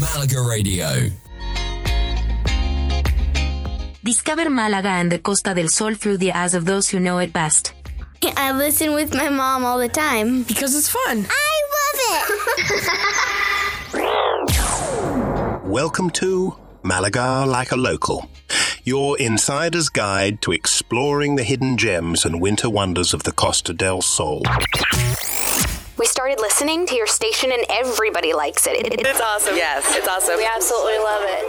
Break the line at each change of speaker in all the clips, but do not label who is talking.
Malaga Radio.
Discover Malaga and the Costa del Sol through the eyes of those who know it best.
I listen with my mom all the time.
Because it's fun.
I love it.
Welcome to Malaga Like a Local, your insider's guide to exploring the hidden gems and winter wonders of the Costa del Sol.
We started listening to your station and everybody likes it. It- it-
It's awesome. Yes, it's awesome.
We absolutely love it.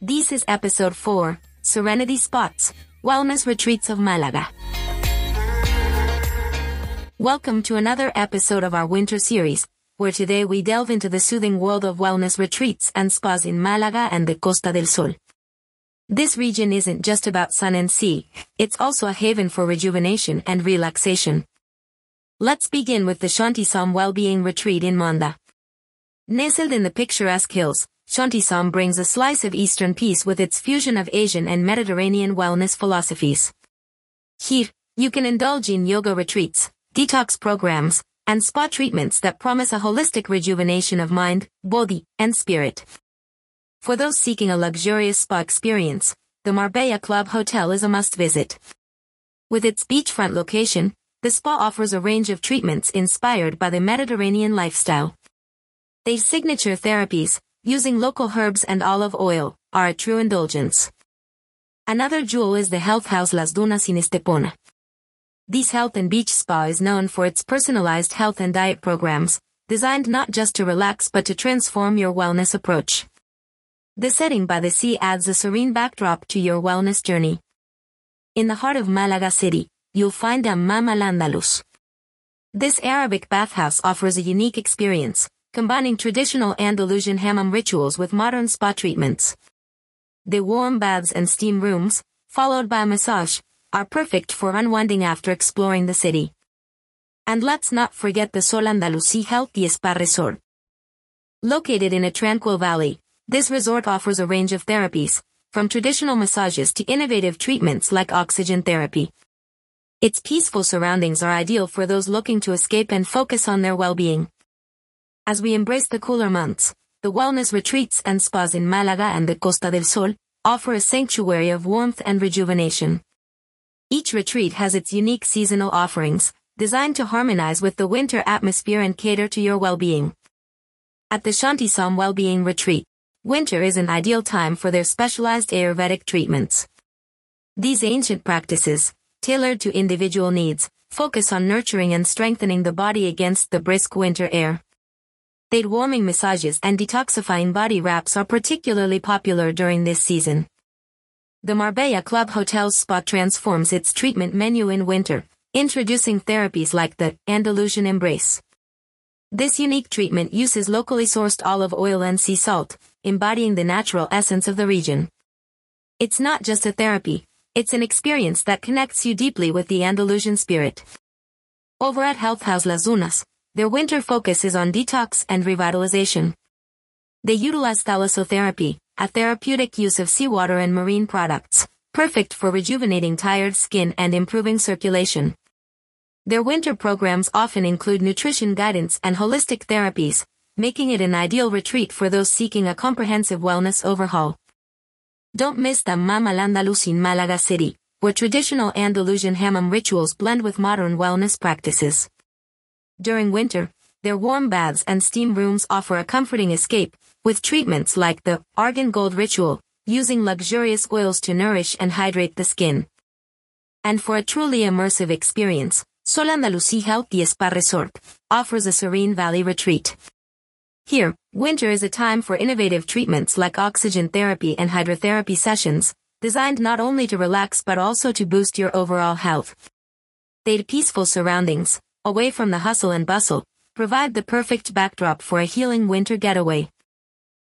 This is episode 4 Serenity Spots Wellness Retreats of Malaga. Welcome to another episode of our winter series, where today we delve into the soothing world of wellness retreats and spas in Malaga and the Costa del Sol. This region isn't just about sun and sea, it's also a haven for rejuvenation and relaxation. Let's begin with the Shanti-Som Wellbeing Retreat in Monda. Nestled in the picturesque hills, Shanti-Som brings a slice of Eastern peace with its fusion of Asian and Mediterranean wellness philosophies. Here, you can indulge in yoga retreats, detox programs, and spa treatments that promise a holistic rejuvenation of mind, body, and spirit. For those seeking a luxurious spa experience, the Marbella Club Hotel is a must-visit. With its beachfront location, the spa offers a range of treatments inspired by the Mediterranean lifestyle. Their signature therapies, using local herbs and olive oil, are a true indulgence. Another jewel is the Health House Las Dunas in Estepona. This health and beach spa is known for its personalized health and diet programs, designed not just to relax but to transform your wellness approach. The setting by the sea adds a serene backdrop to your wellness journey. In the heart of Malaga City, you'll find Hammam Al Andalus. This Arabic bathhouse offers a unique experience, combining traditional Andalusian hammam rituals with modern spa treatments. The warm baths and steam rooms, followed by a massage, are perfect for unwinding after exploring the city. And let's not forget the Sol Andalusi Health Spa Resort. Located in a tranquil valley, this resort offers a range of therapies, from traditional massages to innovative treatments like oxygen therapy. Its peaceful surroundings are ideal for those looking to escape and focus on their well-being. As we embrace the cooler months, the wellness retreats and spas in Malaga and the Costa del Sol offer a sanctuary of warmth and rejuvenation. Each retreat has its unique seasonal offerings, designed to harmonize with the winter atmosphere and cater to your well-being. At the Shanti Shanti-Som Wellbeing Retreat, winter is an ideal time for their specialized Ayurvedic treatments. These ancient practices, tailored to individual needs, focus on nurturing and strengthening the body against the brisk winter air. Their warming massages and detoxifying body wraps are particularly popular during this season. The Marbella Club Hotel's spa transforms its treatment menu in winter, introducing therapies like the Andalusian Embrace. This unique treatment uses locally sourced olive oil and sea salt, embodying the natural essence of the region. It's not just a therapy, it's an experience that connects you deeply with the Andalusian spirit. Over at Health House Las Dunas, their winter focus is on detox and revitalization. They utilize thalassotherapy, a therapeutic use of seawater and marine products, perfect for rejuvenating tired skin and improving circulation. Their winter programs often include nutrition guidance and holistic therapies, making it an ideal retreat for those seeking a comprehensive wellness overhaul. Don't miss the Hammam Al Andalus in Malaga City, where traditional Andalusian hammam rituals blend with modern wellness practices. During winter, their warm baths and steam rooms offer a comforting escape, with treatments like the Argan Gold Ritual, using luxurious oils to nourish and hydrate the skin. And for a truly immersive experience, Sol Andalusi Health y Spa Resort offers a serene valley retreat. Here, winter is a time for innovative treatments like oxygen therapy and hydrotherapy sessions, designed not only to relax but also to boost your overall health. Their peaceful surroundings, away from the hustle and bustle, provide the perfect backdrop for a healing winter getaway.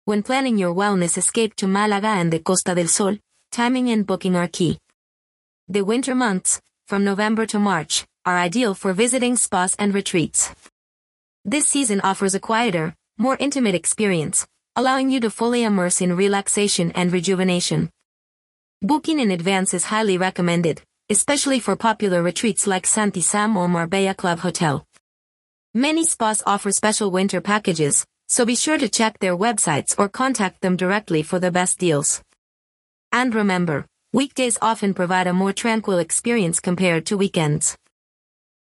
When planning your wellness escape to Malaga and the Costa del Sol, timing and booking are key. The winter months, from November to March, are ideal for visiting spas and retreats. This season offers a quieter, more intimate experience, allowing you to fully immerse in relaxation and rejuvenation. Booking in advance is highly recommended, especially for popular retreats like Shanti-Som or Marbella Club Hotel. Many spas offer special winter packages, so be sure to check their websites or contact them directly for the best deals. And remember, weekdays often provide a more tranquil experience compared to weekends.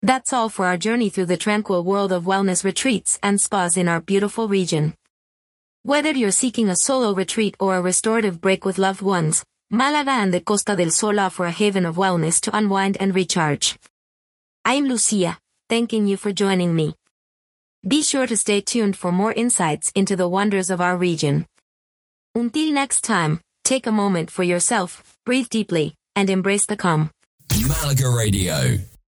That's all for our journey through the tranquil world of wellness retreats and spas in our beautiful region. Whether you're seeking a solo retreat or a restorative break with loved ones, Malaga and the Costa del Sol offer a haven of wellness to unwind and recharge. I'm Lucia, thanking you for joining me. Be sure to stay tuned for more insights into the wonders of our region. Until next time, take a moment for yourself, breathe deeply, and embrace the calm.
Malaga Radio